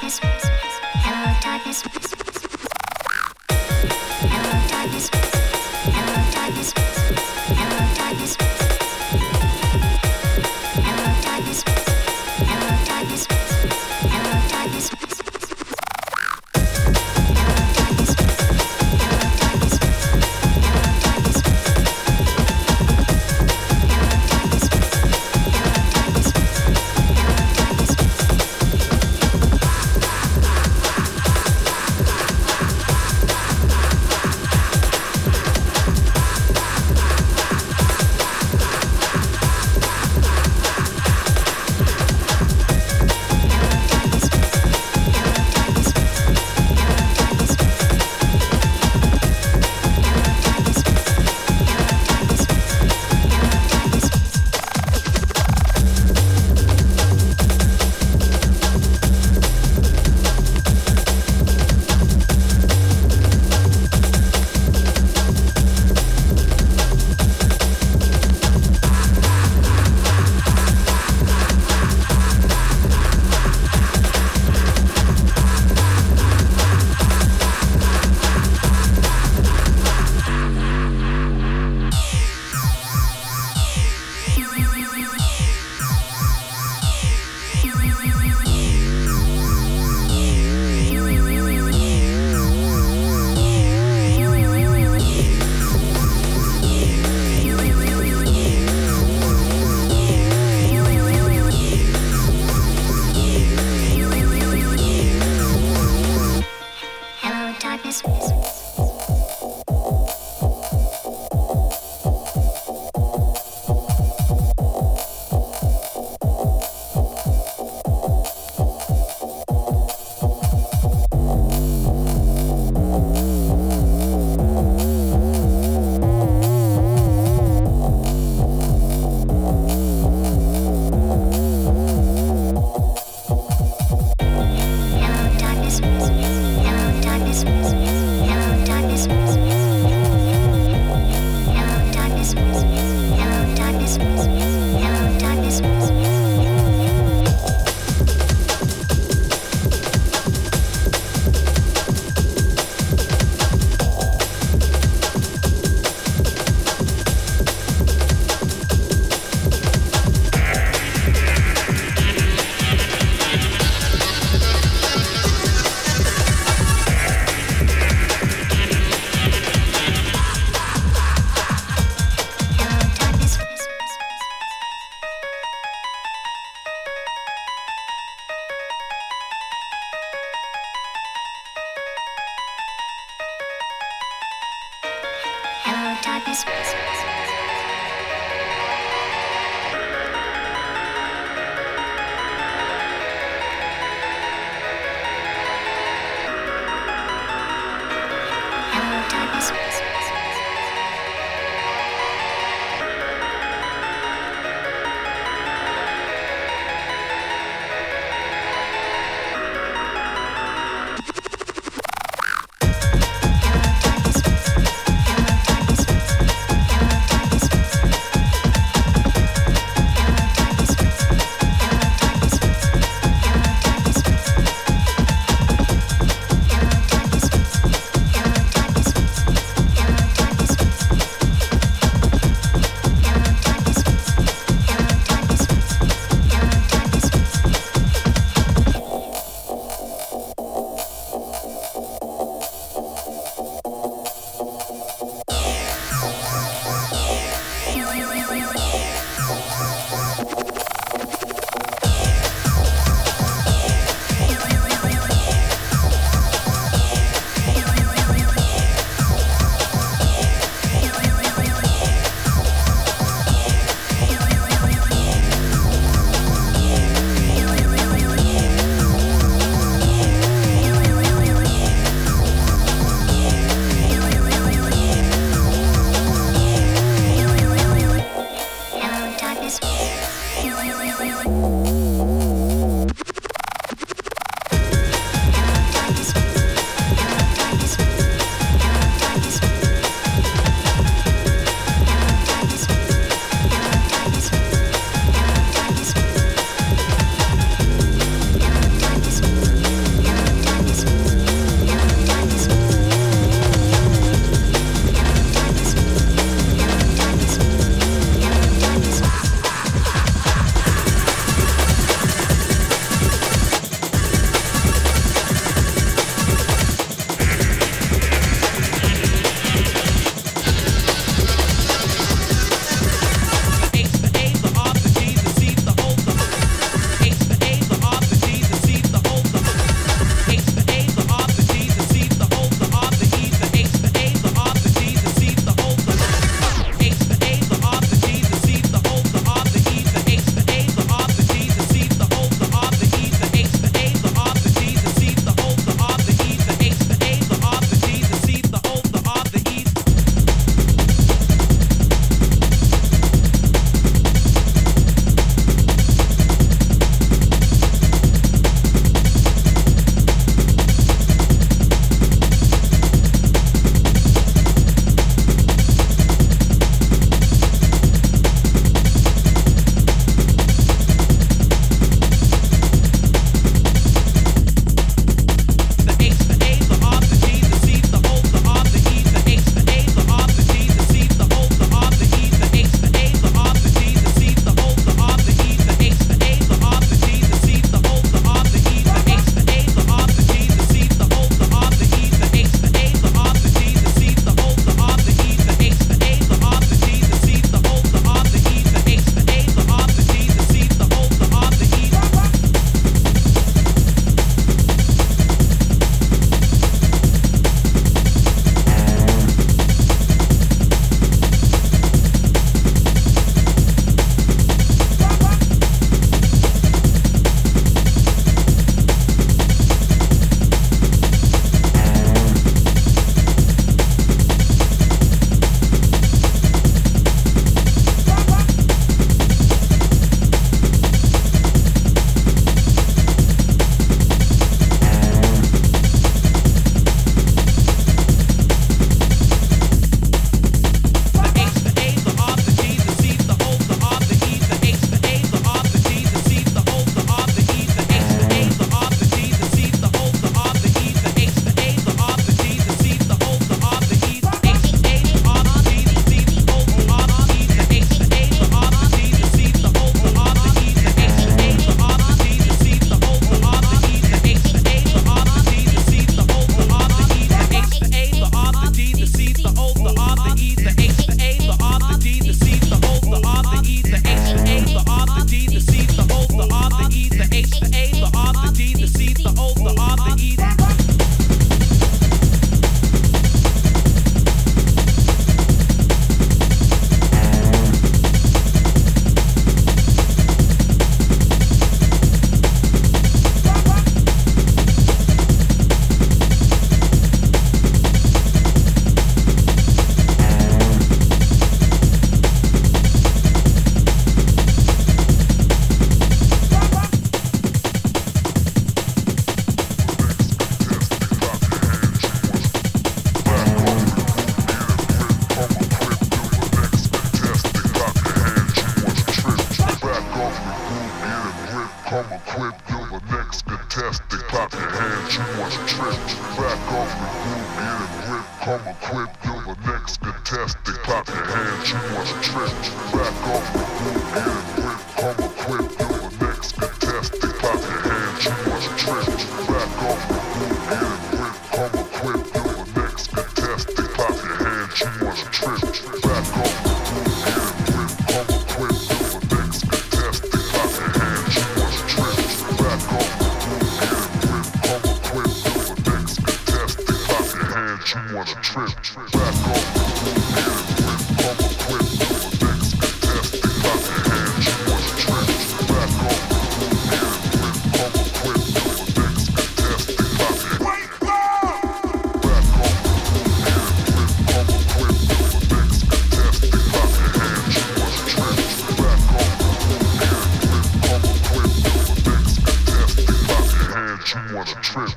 darkness. Hello, darkness.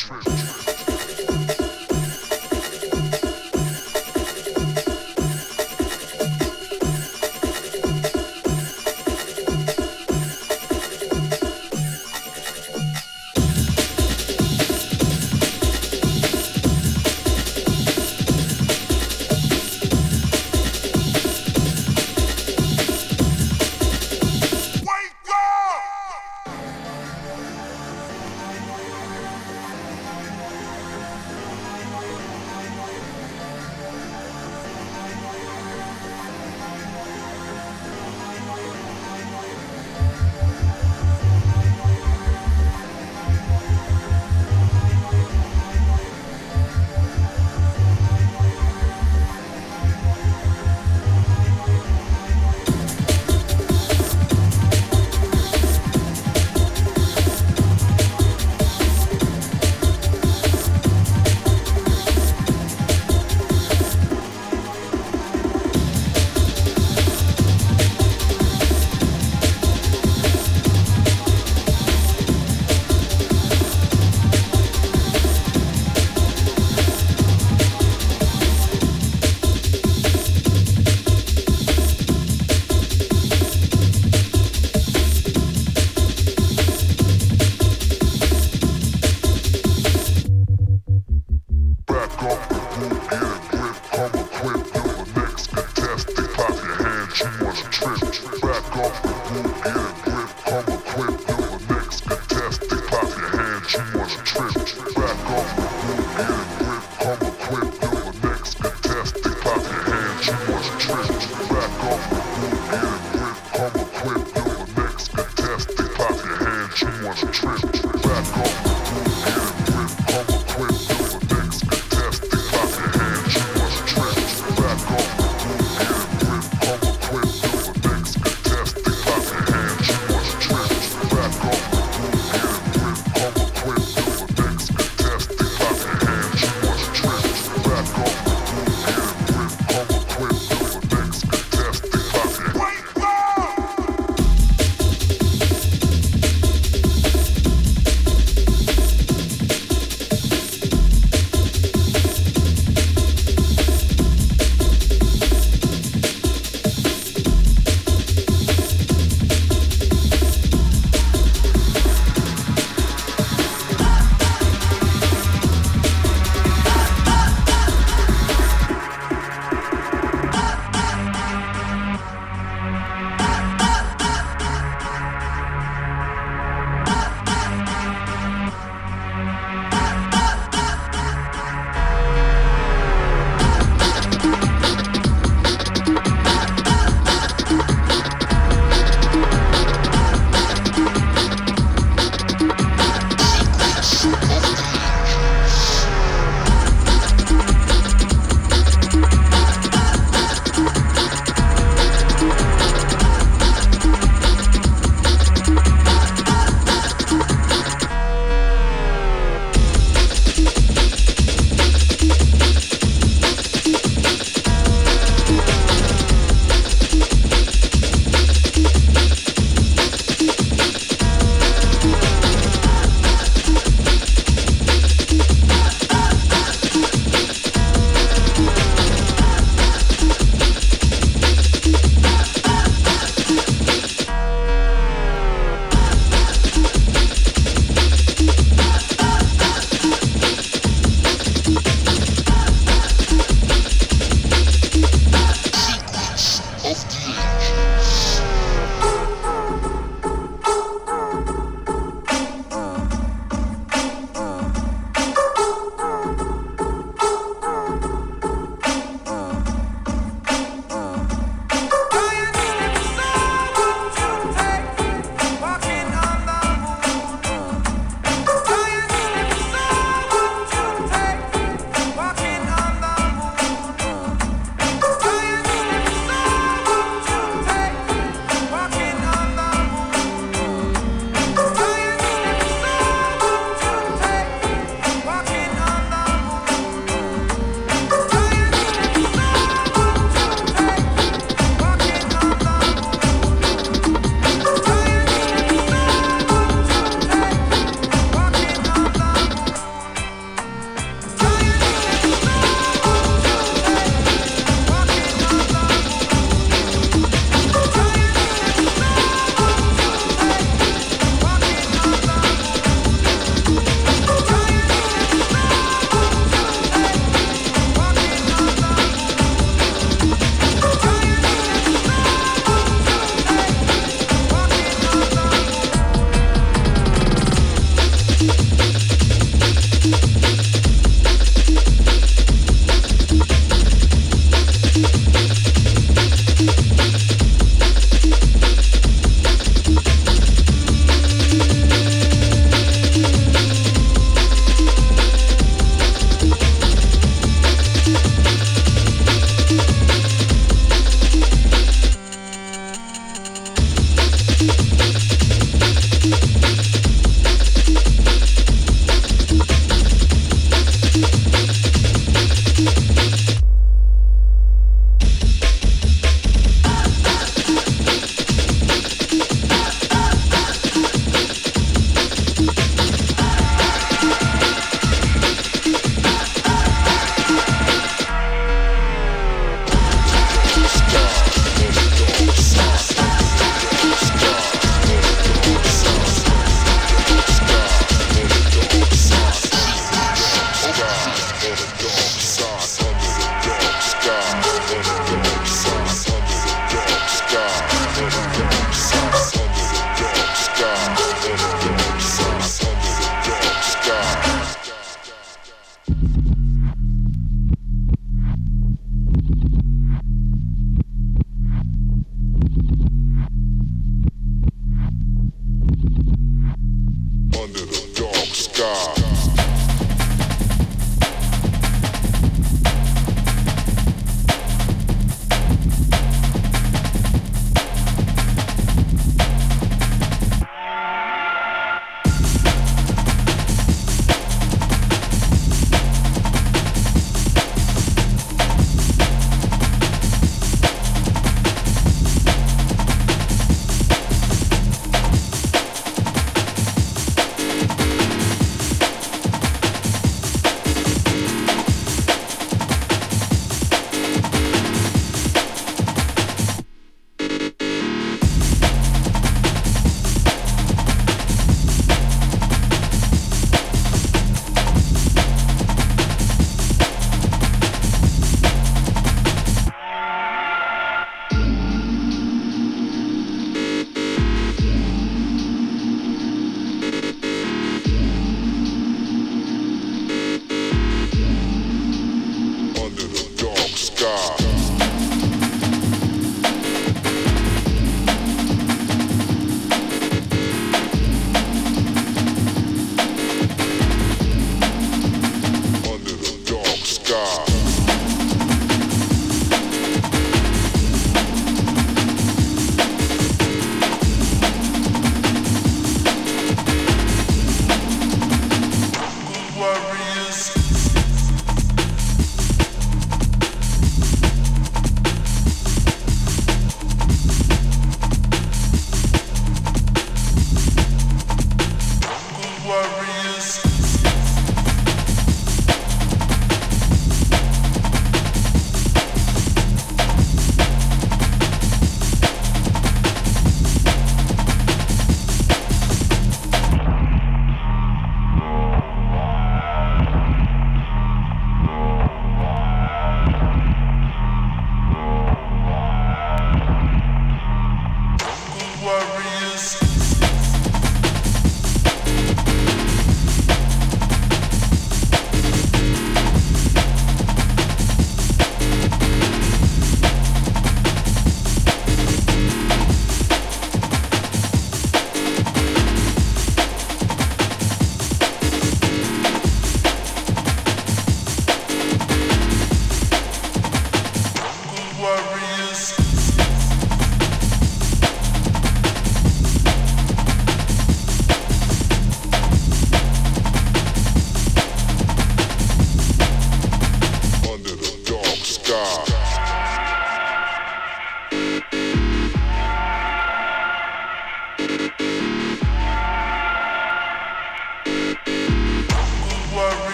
trip.